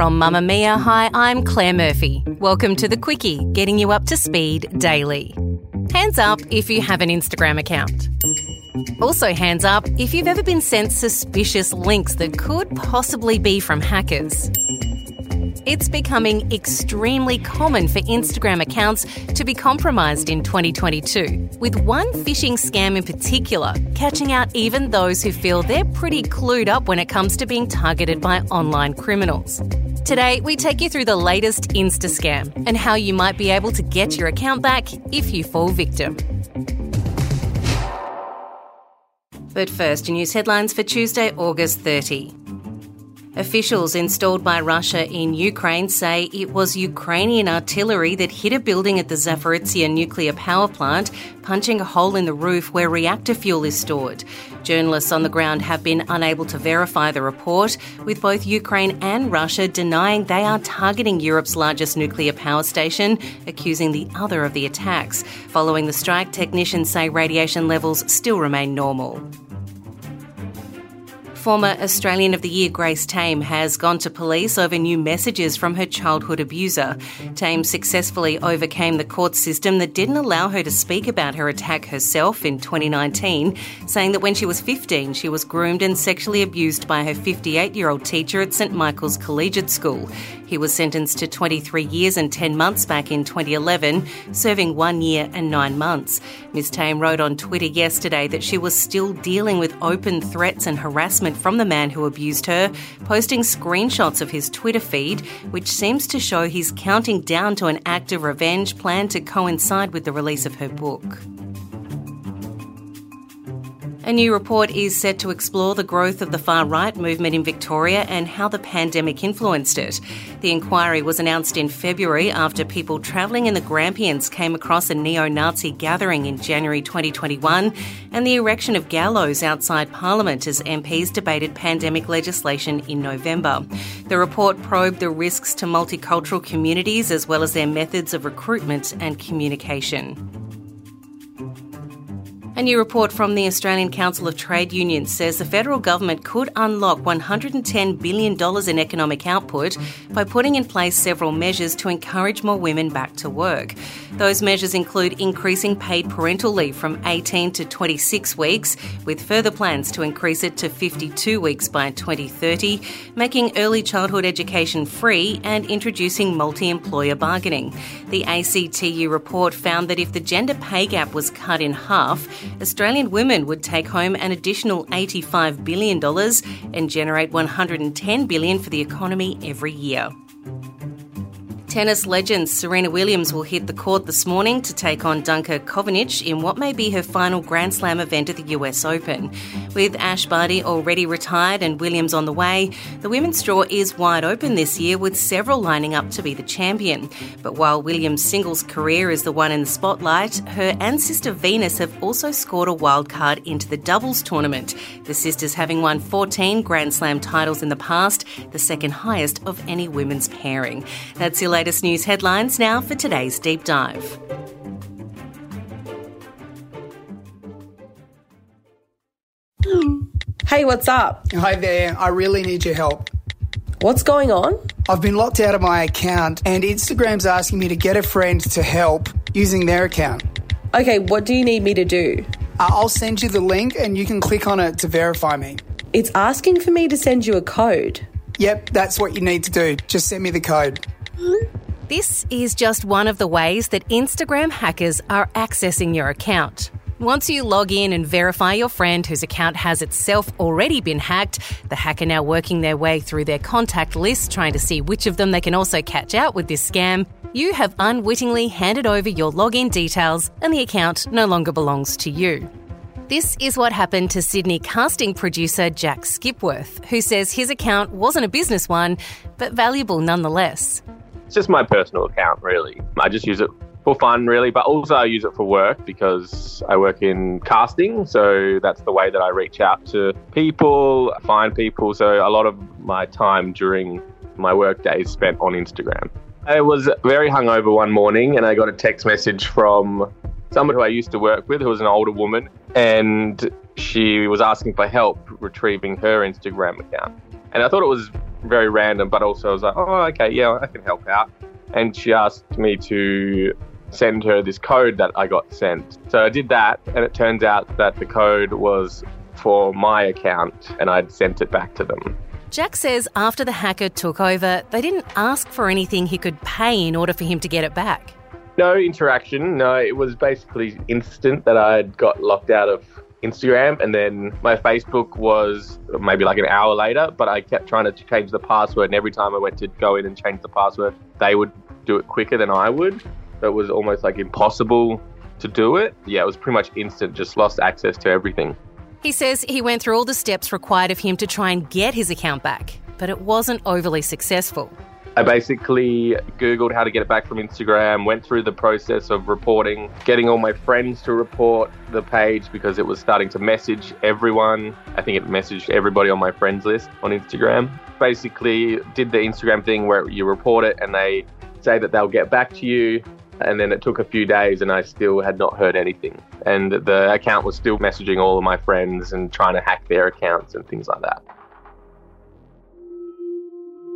From Mamamia, hi, I'm Claire Murphy. Welcome to the Quicky, getting you up to speed daily. Hands up if you have an Instagram account. Also, hands up if you've ever been sent suspicious links that could possibly be from hackers. It's becoming extremely common for Instagram accounts to be compromised in 2022, with one phishing scam in particular catching out even those who feel they're pretty clued up when it comes to being targeted by online criminals. Today, we take you through the latest Insta scam and how you might be able to get your account back if you fall victim. But first, news headlines for Tuesday, August 30. Officials installed by Russia in Ukraine say it was Ukrainian artillery that hit a building at the Zaporizhia nuclear power plant, punching a hole in the roof where reactor fuel is stored. Journalists on the ground have been unable to verify the report, with both Ukraine and Russia denying they are targeting Europe's largest nuclear power station, accusing the other of the attacks. Following the strike, technicians say radiation levels still remain normal. Former Australian of the Year Grace Tame has gone to police over new messages from her childhood abuser. Tame successfully overcame the court system that didn't allow her to speak about her attack herself in 2019, saying that when she was 15, she was groomed and sexually abused by her 58 year old teacher at St Michael's Collegiate School. He was sentenced to 23 years and 10 months back in 2011, serving one year and nine months. Ms. Tame wrote on Twitter yesterday that she was still dealing with open threats and harassment from the man who abused her, posting screenshots of his Twitter feed, which seems to show he's counting down to an act of revenge planned to coincide with the release of her book. A new report is set to explore the growth of the far right movement in Victoria and how the pandemic influenced it. The inquiry was announced in February after people travelling in the Grampians came across a neo Nazi gathering in January 2021 and the erection of gallows outside Parliament as MPs debated pandemic legislation in November. The report probed the risks to multicultural communities as well as their methods of recruitment and communication. A new report from the Australian Council of Trade Unions says the federal government could unlock $110 billion in economic output by putting in place several measures to encourage more women back to work. Those measures include increasing paid parental leave from 18 to 26 weeks, with further plans to increase it to 52 weeks by 2030, making early childhood education free, and introducing multi employer bargaining. The ACTU report found that if the gender pay gap was cut in half, Australian women would take home an additional $85 billion and generate 110 billion for the economy every year. Tennis legend Serena Williams will hit the court this morning to take on Danka Kovinic in what may be her final Grand Slam event at the US Open. With Ash Barty already retired and Williams on the way, the women's draw is wide open this year with several lining up to be the champion. But while Williams' singles career is the one in the spotlight, her and sister Venus have also scored a wild card into the doubles tournament. The sisters having won 14 Grand Slam titles in the past, the second highest of any women's pairing. That's your latest news headlines now for today's deep dive. Hey, what's up? Hi there, I really need your help. What's going on? I've been locked out of my account, and Instagram's asking me to get a friend to help using their account. Okay, what do you need me to do? Uh, I'll send you the link, and you can click on it to verify me. It's asking for me to send you a code. Yep, that's what you need to do. Just send me the code. This is just one of the ways that Instagram hackers are accessing your account. Once you log in and verify your friend whose account has itself already been hacked, the hacker now working their way through their contact list trying to see which of them they can also catch out with this scam, you have unwittingly handed over your login details and the account no longer belongs to you. This is what happened to Sydney casting producer Jack Skipworth, who says his account wasn't a business one, but valuable nonetheless. It's just my personal account, really. I just use it for fun, really, but also I use it for work because I work in casting. So that's the way that I reach out to people, find people. So a lot of my time during my work day is spent on Instagram. I was very hungover one morning and I got a text message from someone who I used to work with who was an older woman and she was asking for help retrieving her Instagram account. And I thought it was very random, but also I was like, oh, okay, yeah, I can help out. And she asked me to send her this code that I got sent. So I did that, and it turns out that the code was for my account, and I'd sent it back to them. Jack says after the hacker took over, they didn't ask for anything he could pay in order for him to get it back. No interaction. No, it was basically instant that I'd got locked out of Instagram, and then my Facebook was maybe like an hour later. But I kept trying to change the password, and every time I went to go in and change the password, they would do it quicker than I would it was almost like impossible to do it. Yeah, it was pretty much instant, just lost access to everything. He says he went through all the steps required of him to try and get his account back, but it wasn't overly successful. I basically Googled how to get it back from Instagram, went through the process of reporting, getting all my friends to report the page because it was starting to message everyone. I think it messaged everybody on my friends list on Instagram. Basically, did the Instagram thing where you report it and they say that they'll get back to you. And then it took a few days and I still had not heard anything. And the account was still messaging all of my friends and trying to hack their accounts and things like that.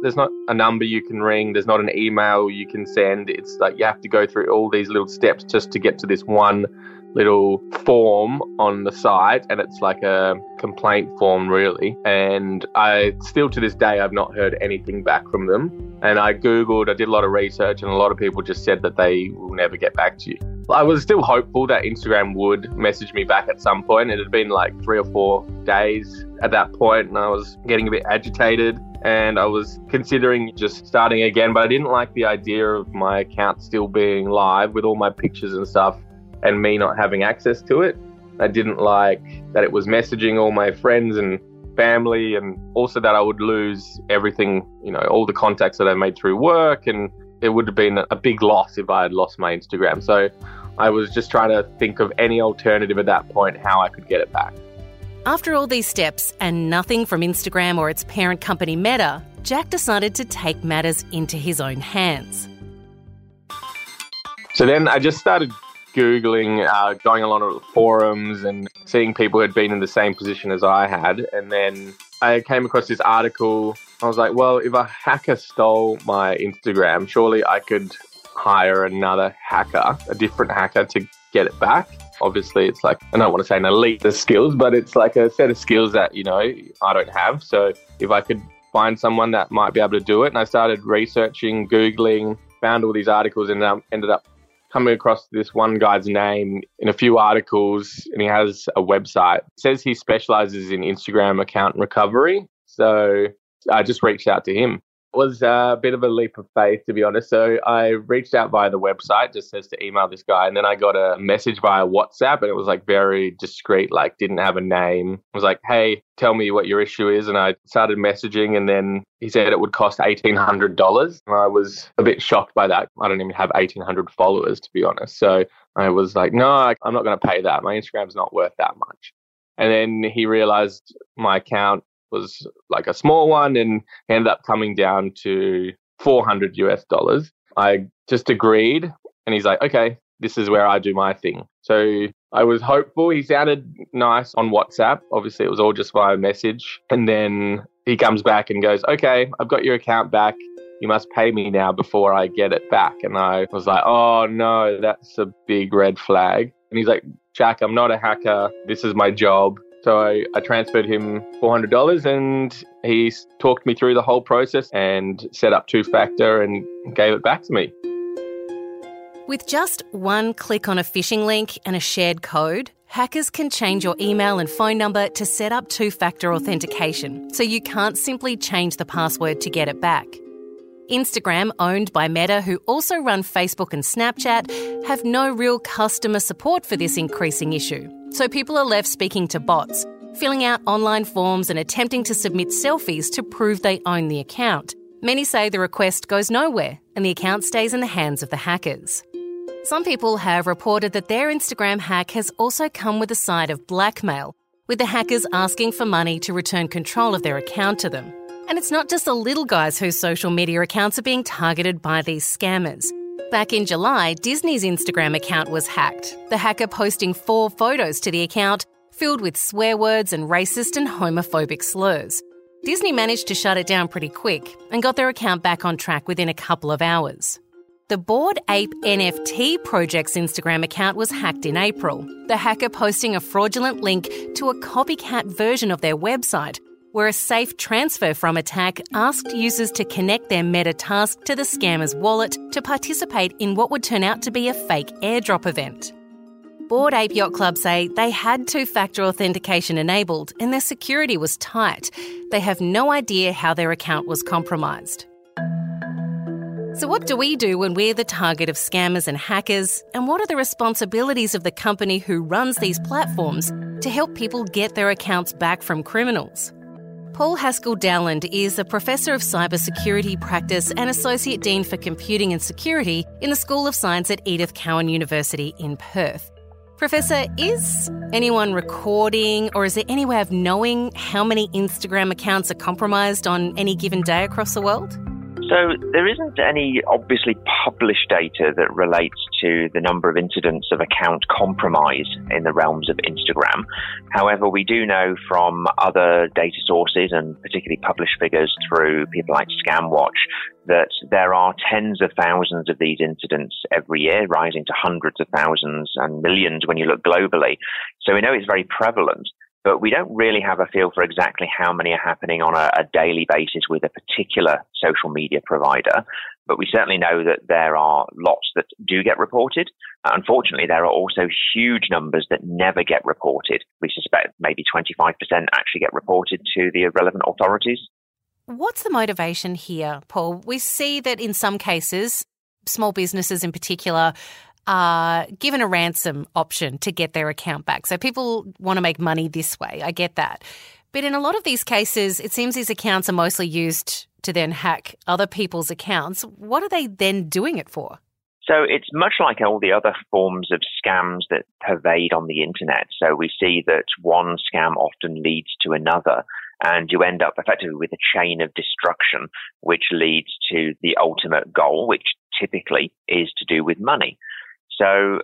There's not a number you can ring, there's not an email you can send. It's like you have to go through all these little steps just to get to this one little form on the site and it's like a complaint form really. And i still to this day i've not heard anything back from them. And i googled i did a lot of research and a lot of people just said that they will never get back to you i was still hopeful that instagram would message me back at some point it had been like three or four days at that point and i was getting a bit agitated and I was considering just starting again, but I didn't like the idea of my account still being live with all my pictures and stuff and me not having access to it. I didn't like that it was messaging all my friends and family, and also that I would lose everything, you know, all the contacts that I made through work. And it would have been a big loss if I had lost my Instagram. So I was just trying to think of any alternative at that point, how I could get it back. After all these steps and nothing from Instagram or its parent company Meta, Jack decided to take matters into his own hands. So then I just started Googling, uh, going along the forums and seeing people who had been in the same position as I had. And then I came across this article. I was like, well, if a hacker stole my Instagram, surely I could hire another hacker, a different hacker to get it back. Obviously, it's like, I don't want to say an elite of skills, but it's like a set of skills that, you know, I don't have. So if I could find someone that might be able to do it, and I started researching, Googling, found all these articles, and um, ended up coming across this one guy's name in a few articles, and he has a website. It says he specializes in Instagram account recovery. So I just reached out to him It was a bit of a leap of faith, to be honest. So I reached out via the website, just says to email this guy. And then I got a message via WhatsApp and it was like very discreet, like didn't have a name. It was like, hey, tell me what your issue is. And I started messaging and then he said it would cost $1,800. And I was a bit shocked by that. I don't even have 1,800 followers, to be honest. So I was like, no, I'm not going to pay that. My Instagram's not worth that much. And then he realized my account was like a small one and ended up coming down to 400 US dollars. I just agreed and he's like, okay, this is where I do my thing. So I was hopeful. He sounded nice on WhatsApp. Obviously, it was all just via message. And then he comes back and goes, okay, I've got your account back. You must pay me now before I get it back. And I was like, oh no, that's a big red flag. And he's like, Jack, I'm not a hacker. This is my job. So I, I transferred him $400 and he talked me through the whole process and set up two factor and gave it back to me. With just one click on a phishing link and a shared code, hackers can change your email and phone number to set up two factor authentication, so you can't simply change the password to get it back. Instagram, owned by Meta, who also run Facebook and Snapchat, have no real customer support for this increasing issue. So people are left speaking to bots, filling out online forms and attempting to submit selfies to prove they own the account. Many say the request goes nowhere and the account stays in the hands of the hackers. Some people have reported that their Instagram hack has also come with a side of blackmail, with the hackers asking for money to return control of their account to them. And it's not just the little guys whose social media accounts are being targeted by these scammers. Back in July, Disney's Instagram account was hacked, the hacker posting four photos to the account filled with swear words and racist and homophobic slurs. Disney managed to shut it down pretty quick and got their account back on track within a couple of hours. The Bored Ape NFT project's Instagram account was hacked in April, the hacker posting a fraudulent link to a copycat version of their website, where a safe transfer from attack asked users to connect their MetaMask to the scammer's wallet to participate in what would turn out to be a fake airdrop event. Bored Ape Yacht Club say they had two factor authentication enabled and their security was tight. They have no idea how their account was compromised. So, what do we do when we're the target of scammers and hackers? And what are the responsibilities of the company who runs these platforms to help people get their accounts back from criminals? Paul Haskell Dowland is a professor of cybersecurity practice and associate dean for computing and security in the School of Science at Edith Cowan University in Perth. Professor, is anyone recording or is there any way of knowing how many Instagram accounts are compromised on any given day across the world? So there isn't any obviously published data that relates to the number of incidents of account compromise in the realms of Instagram. However, we do know from other data sources and particularly published figures through people like ScamWatch that there are tens of thousands of these incidents every year, rising to hundreds of thousands and millions when you look globally. So we know it's very prevalent but we don't really have a feel for exactly how many are happening on a, a, daily basis with a particular social media provider. But we certainly know that there are lots that do get reported. Unfortunately, there are also huge numbers that never get reported. We suspect maybe 25% actually get reported to the relevant authorities. What's the motivation here, Paul? We see that in some cases, small businesses in particular are given a ransom option to get their account back. So people want to make money this way. I get that. But in a lot of these cases, it seems these accounts are mostly used to then hack other people's accounts. What are they then doing it for? So it's much like all the other forms of scams that pervade on the internet. So we see that one scam often leads to another, and you end up effectively with a chain of destruction, which leads to the ultimate goal, which typically is to do with money. So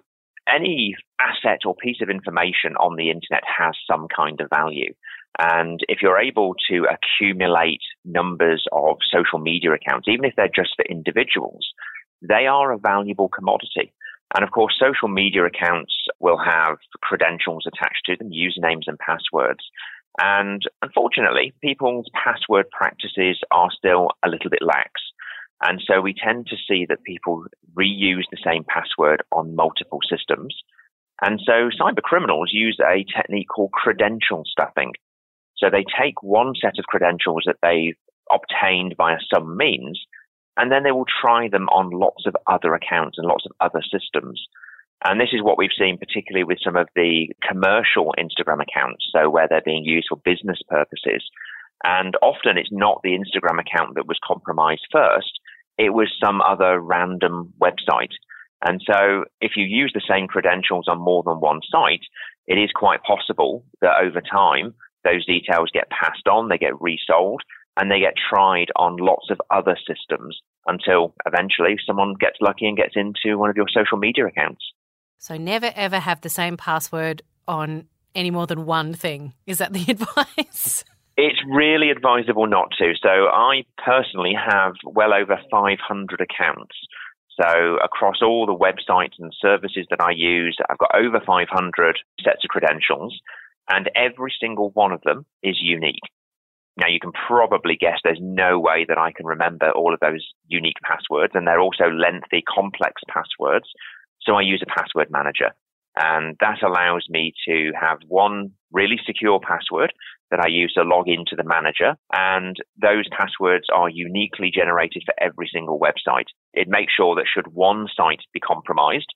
any asset or piece of information on the internet has some kind of value. And if you're able to accumulate numbers of social media accounts, even if they're just for individuals, they are a valuable commodity. And of course, social media accounts will have credentials attached to them, usernames and passwords. And unfortunately, people's password practices are still a little bit lax. And so we tend to see that people reuse the same password on multiple systems. And so cyber criminals use a technique called credential stuffing. So they take one set of credentials that they've obtained via some means, and then they will try them on lots of other accounts and lots of other systems. And this is what we've seen particularly with some of the commercial Instagram accounts. So where they're being used for business purposes. And often it's not the Instagram account that was compromised first it was some other random website. And so if you use the same credentials on more than one site, it is quite possible that over time, those details get passed on, they get resold, and they get tried on lots of other systems until eventually someone gets lucky and gets into one of your social media accounts. So never ever have the same password on any more than one thing. Is that the advice? It's really advisable not to. So I personally have well over 500 accounts. So across all the websites and services that I use, I've got over 500 sets of credentials, and every single one of them is unique. Now, you can probably guess there's no way that I can remember all of those unique passwords, and they're also lengthy, complex passwords. So I use a password manager. And that allows me to have one really secure password that I use to log into the manager. And those passwords are uniquely generated for every single website. It makes sure that should one site be compromised,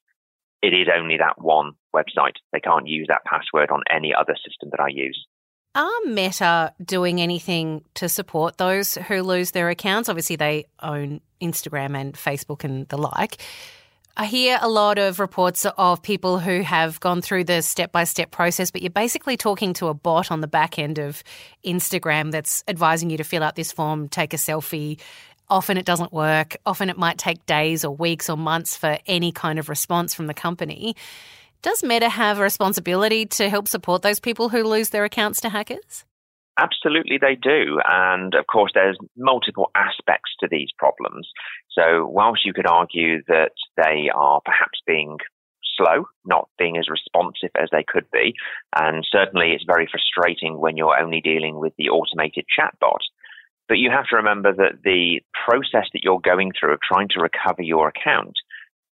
it is only that one website. They can't use that password on any other system that I use. Are Meta doing anything to support those who lose their accounts? Obviously, they own Instagram and Facebook and the like. I hear a lot of reports of people who have gone through the step by step process, but you're basically talking to a bot on the back end of Instagram that's advising you to fill out this form, take a selfie. Often it doesn't work. Often it might take days or weeks or months for any kind of response from the company. Does Meta have a responsibility to help support those people who lose their accounts to hackers? Absolutely, they do. And of course, there's multiple aspects to these problems. So, whilst you could argue that they are perhaps being slow, not being as responsive as they could be, and certainly it's very frustrating when you're only dealing with the automated chatbot. But you have to remember that the process that you're going through of trying to recover your account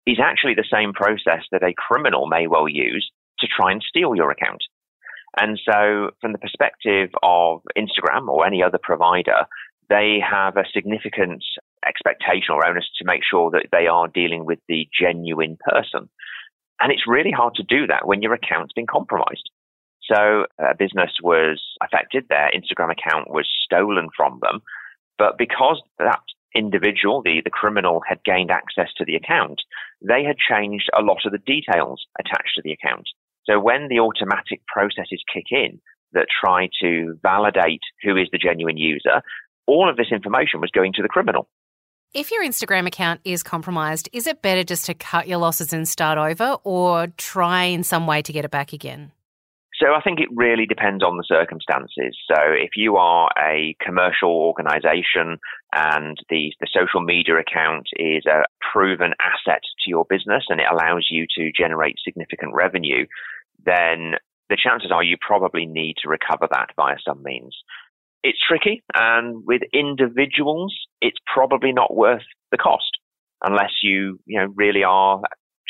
is actually the same process that a criminal may well use to try and steal your account. And so, from the perspective of Instagram or any other provider, they have a significant expectation or onus to make sure that they are dealing with the genuine person. And it's really hard to do that when your account's been compromised. So, uh, a business was affected, their Instagram account was stolen from them. But because that individual, the, the criminal, had gained access to the account, they had changed a lot of the details attached to the account. So when the automatic processes kick in that try to validate who is the genuine user, all of this information was going to the criminal. If your Instagram account is compromised, is it better just to cut your losses and start over or try in some way to get it back again? So I think it really depends on the circumstances. So if you are a commercial organization and the, the social media account is a proven asset to your business and it allows you to generate significant revenue, then the chances are you probably need to recover that via some means. It's tricky, and with individuals, it's probably not worth the cost unless you, you know, really are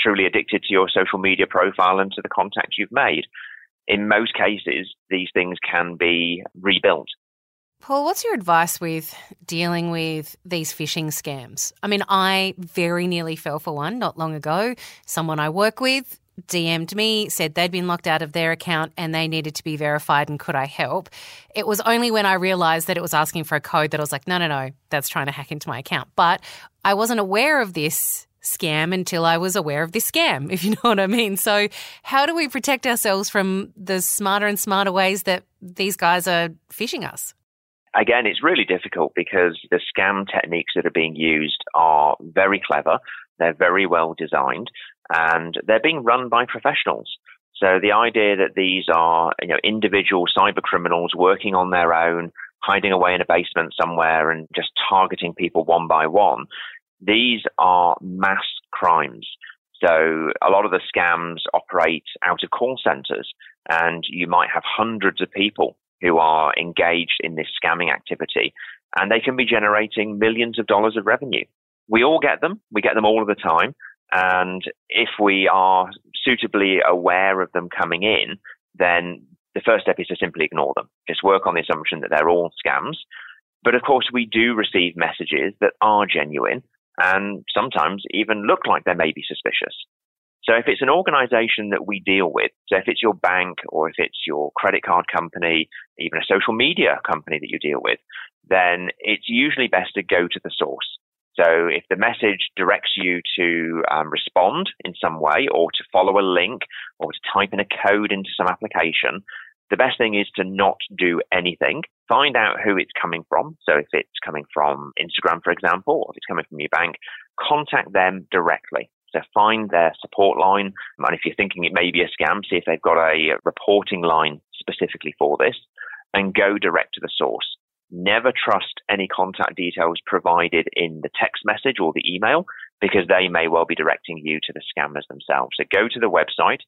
truly addicted to your social media profile and to the contact you've made. In most cases, these things can be rebuilt. Paul, what's your advice with dealing with these phishing scams? I mean, I very nearly fell for one not long ago. Someone I work with DM'd me, said they'd been locked out of their account and they needed to be verified and could I help? It was only when I realized that it was asking for a code that I was like, no, no, no, that's trying to hack into my account. But I wasn't aware of this scam until I was aware of this scam, if you know what I mean. So, how do we protect ourselves from the smarter and smarter ways that these guys are phishing us? Again, it's really difficult because the scam techniques that are being used are very clever. They're very well designed and they're being run by professionals. So the idea that these are, you know, individual cyber criminals working on their own, hiding away in a basement somewhere and just targeting people one by one, these are mass crimes. So a lot of the scams operate out of call centers and you might have hundreds of people who are engaged in this scamming activity and they can be generating millions of dollars of revenue. We all get them. We get them all of the time. And if we are suitably aware of them coming in, then the first step is to simply ignore them. Just work on the assumption that they're all scams. But of course, we do receive messages that are genuine and sometimes even look like they may be suspicious. So if it's an organization that we deal with, so if it's your bank or if it's your credit card company, even a social media company that you deal with, then it's usually best to go to the source. So if the message directs you to um, respond in some way or to follow a link or to type in a code into some application, the best thing is to not do anything. Find out who it's coming from. So if it's coming from Instagram, for example, or if it's coming from your bank, contact them directly. So find their support line. And if you're thinking it may be a scam, see if they've got a reporting line specifically for this and go direct to the source. Never trust any contact details provided in the text message or the email because they may well be directing you to the scammers themselves. So go to the website,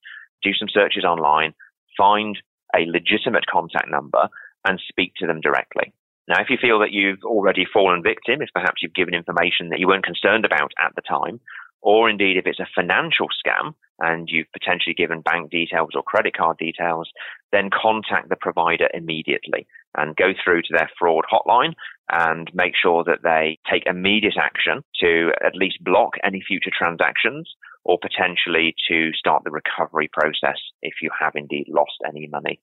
do some searches online, find a legitimate contact number and speak to them directly. Now, if you feel that you've already fallen victim, if perhaps you've given information that you weren't concerned about at the time, or indeed if it's a financial scam and you've potentially given bank details or credit card details, then contact the provider immediately and go through to their fraud hotline and make sure that they take immediate action to at least block any future transactions or potentially to start the recovery process if you have indeed lost any money.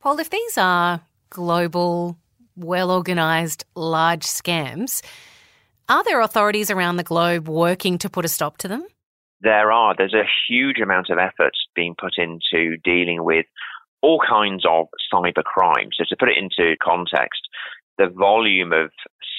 Paul, if these are global, well organised, large scams, are there authorities around the globe working to put a stop to them? There are. There's a huge amount of effort being put into dealing with all kinds of cyber crime. So, to put it into context, the volume of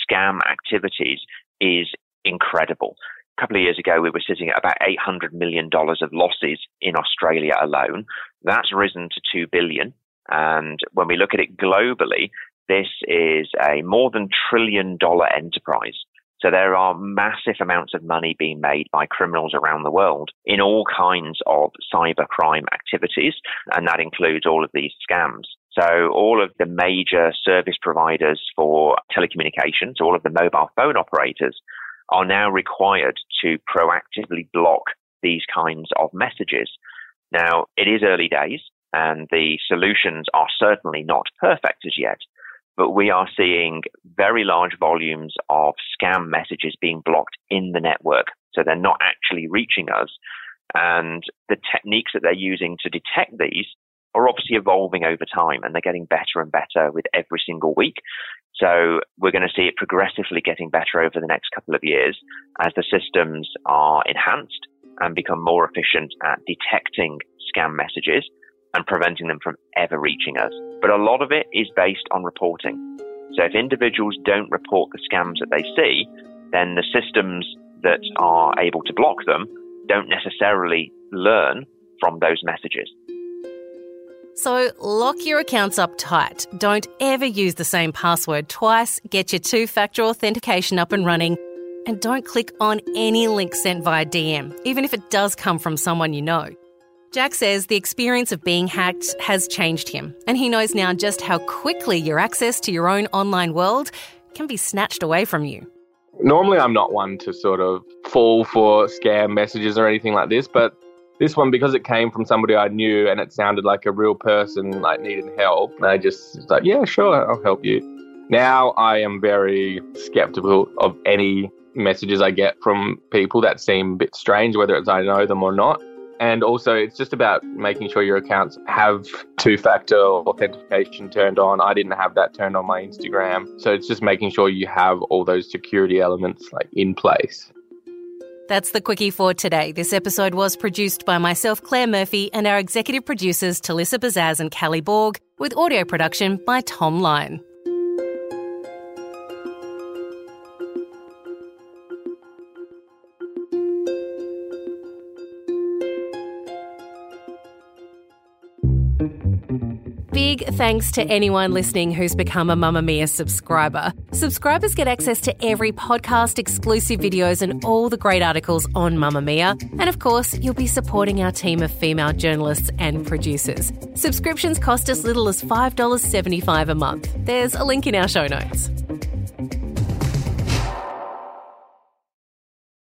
scam activities is incredible. A couple of years ago, we were sitting at about $800 million of losses in Australia alone. That's risen to 2 billion. And when we look at it globally, this is a more than trillion dollar enterprise. So there are massive amounts of money being made by criminals around the world in all kinds of cyber crime activities, and that includes all of these scams. So all of the major service providers for telecommunications, all of the mobile phone operators are now required to proactively block these kinds of messages. Now, it is early days and the solutions are certainly not perfect as yet, but we are seeing very large volumes of scam messages being blocked in the network. So they're not actually reaching us. And the techniques that they're using to detect these are obviously evolving over time and they're getting better and better with every single week. So we're going to see it progressively getting better over the next couple of years as the systems are enhanced and become more efficient at detecting scam messages and preventing them from ever reaching us. But a lot of it is based on reporting. So if individuals don't report the scams that they see, then the systems that are able to block them don't necessarily learn from those messages. So lock your accounts up tight. Don't ever use the same password twice. Get your two factor authentication up and running. And don't click on any link sent via DM, even if it does come from someone you know. Jack says the experience of being hacked has changed him, and he knows now just how quickly your access to your own online world can be snatched away from you. Normally, I'm not one to sort of fall for scam messages or anything like this, but this one, because it came from somebody I knew and it sounded like a real person, like needing help, I just was like, yeah, sure, I'll help you. Now I am very skeptical of any messages I get from people that seem a bit strange, whether it's I know them or not. And also, it's just about making sure your accounts have two factor authentication turned on. I didn't have that turned on my Instagram. So it's just making sure you have all those security elements like in place. That's the quickie for today. This episode was produced by myself, Claire Murphy, and our executive producers, Talissa Bazaz and Kally Borg, with audio production by Thom Lion. Big thanks to anyone listening who's become a Mamamia subscriber. Subscribers get access to every podcast, exclusive videos, and all the great articles on Mamamia. And of course, you'll be supporting our team of female journalists and producers. Subscriptions cost as little as $5.75 a month. There's a link in our show notes.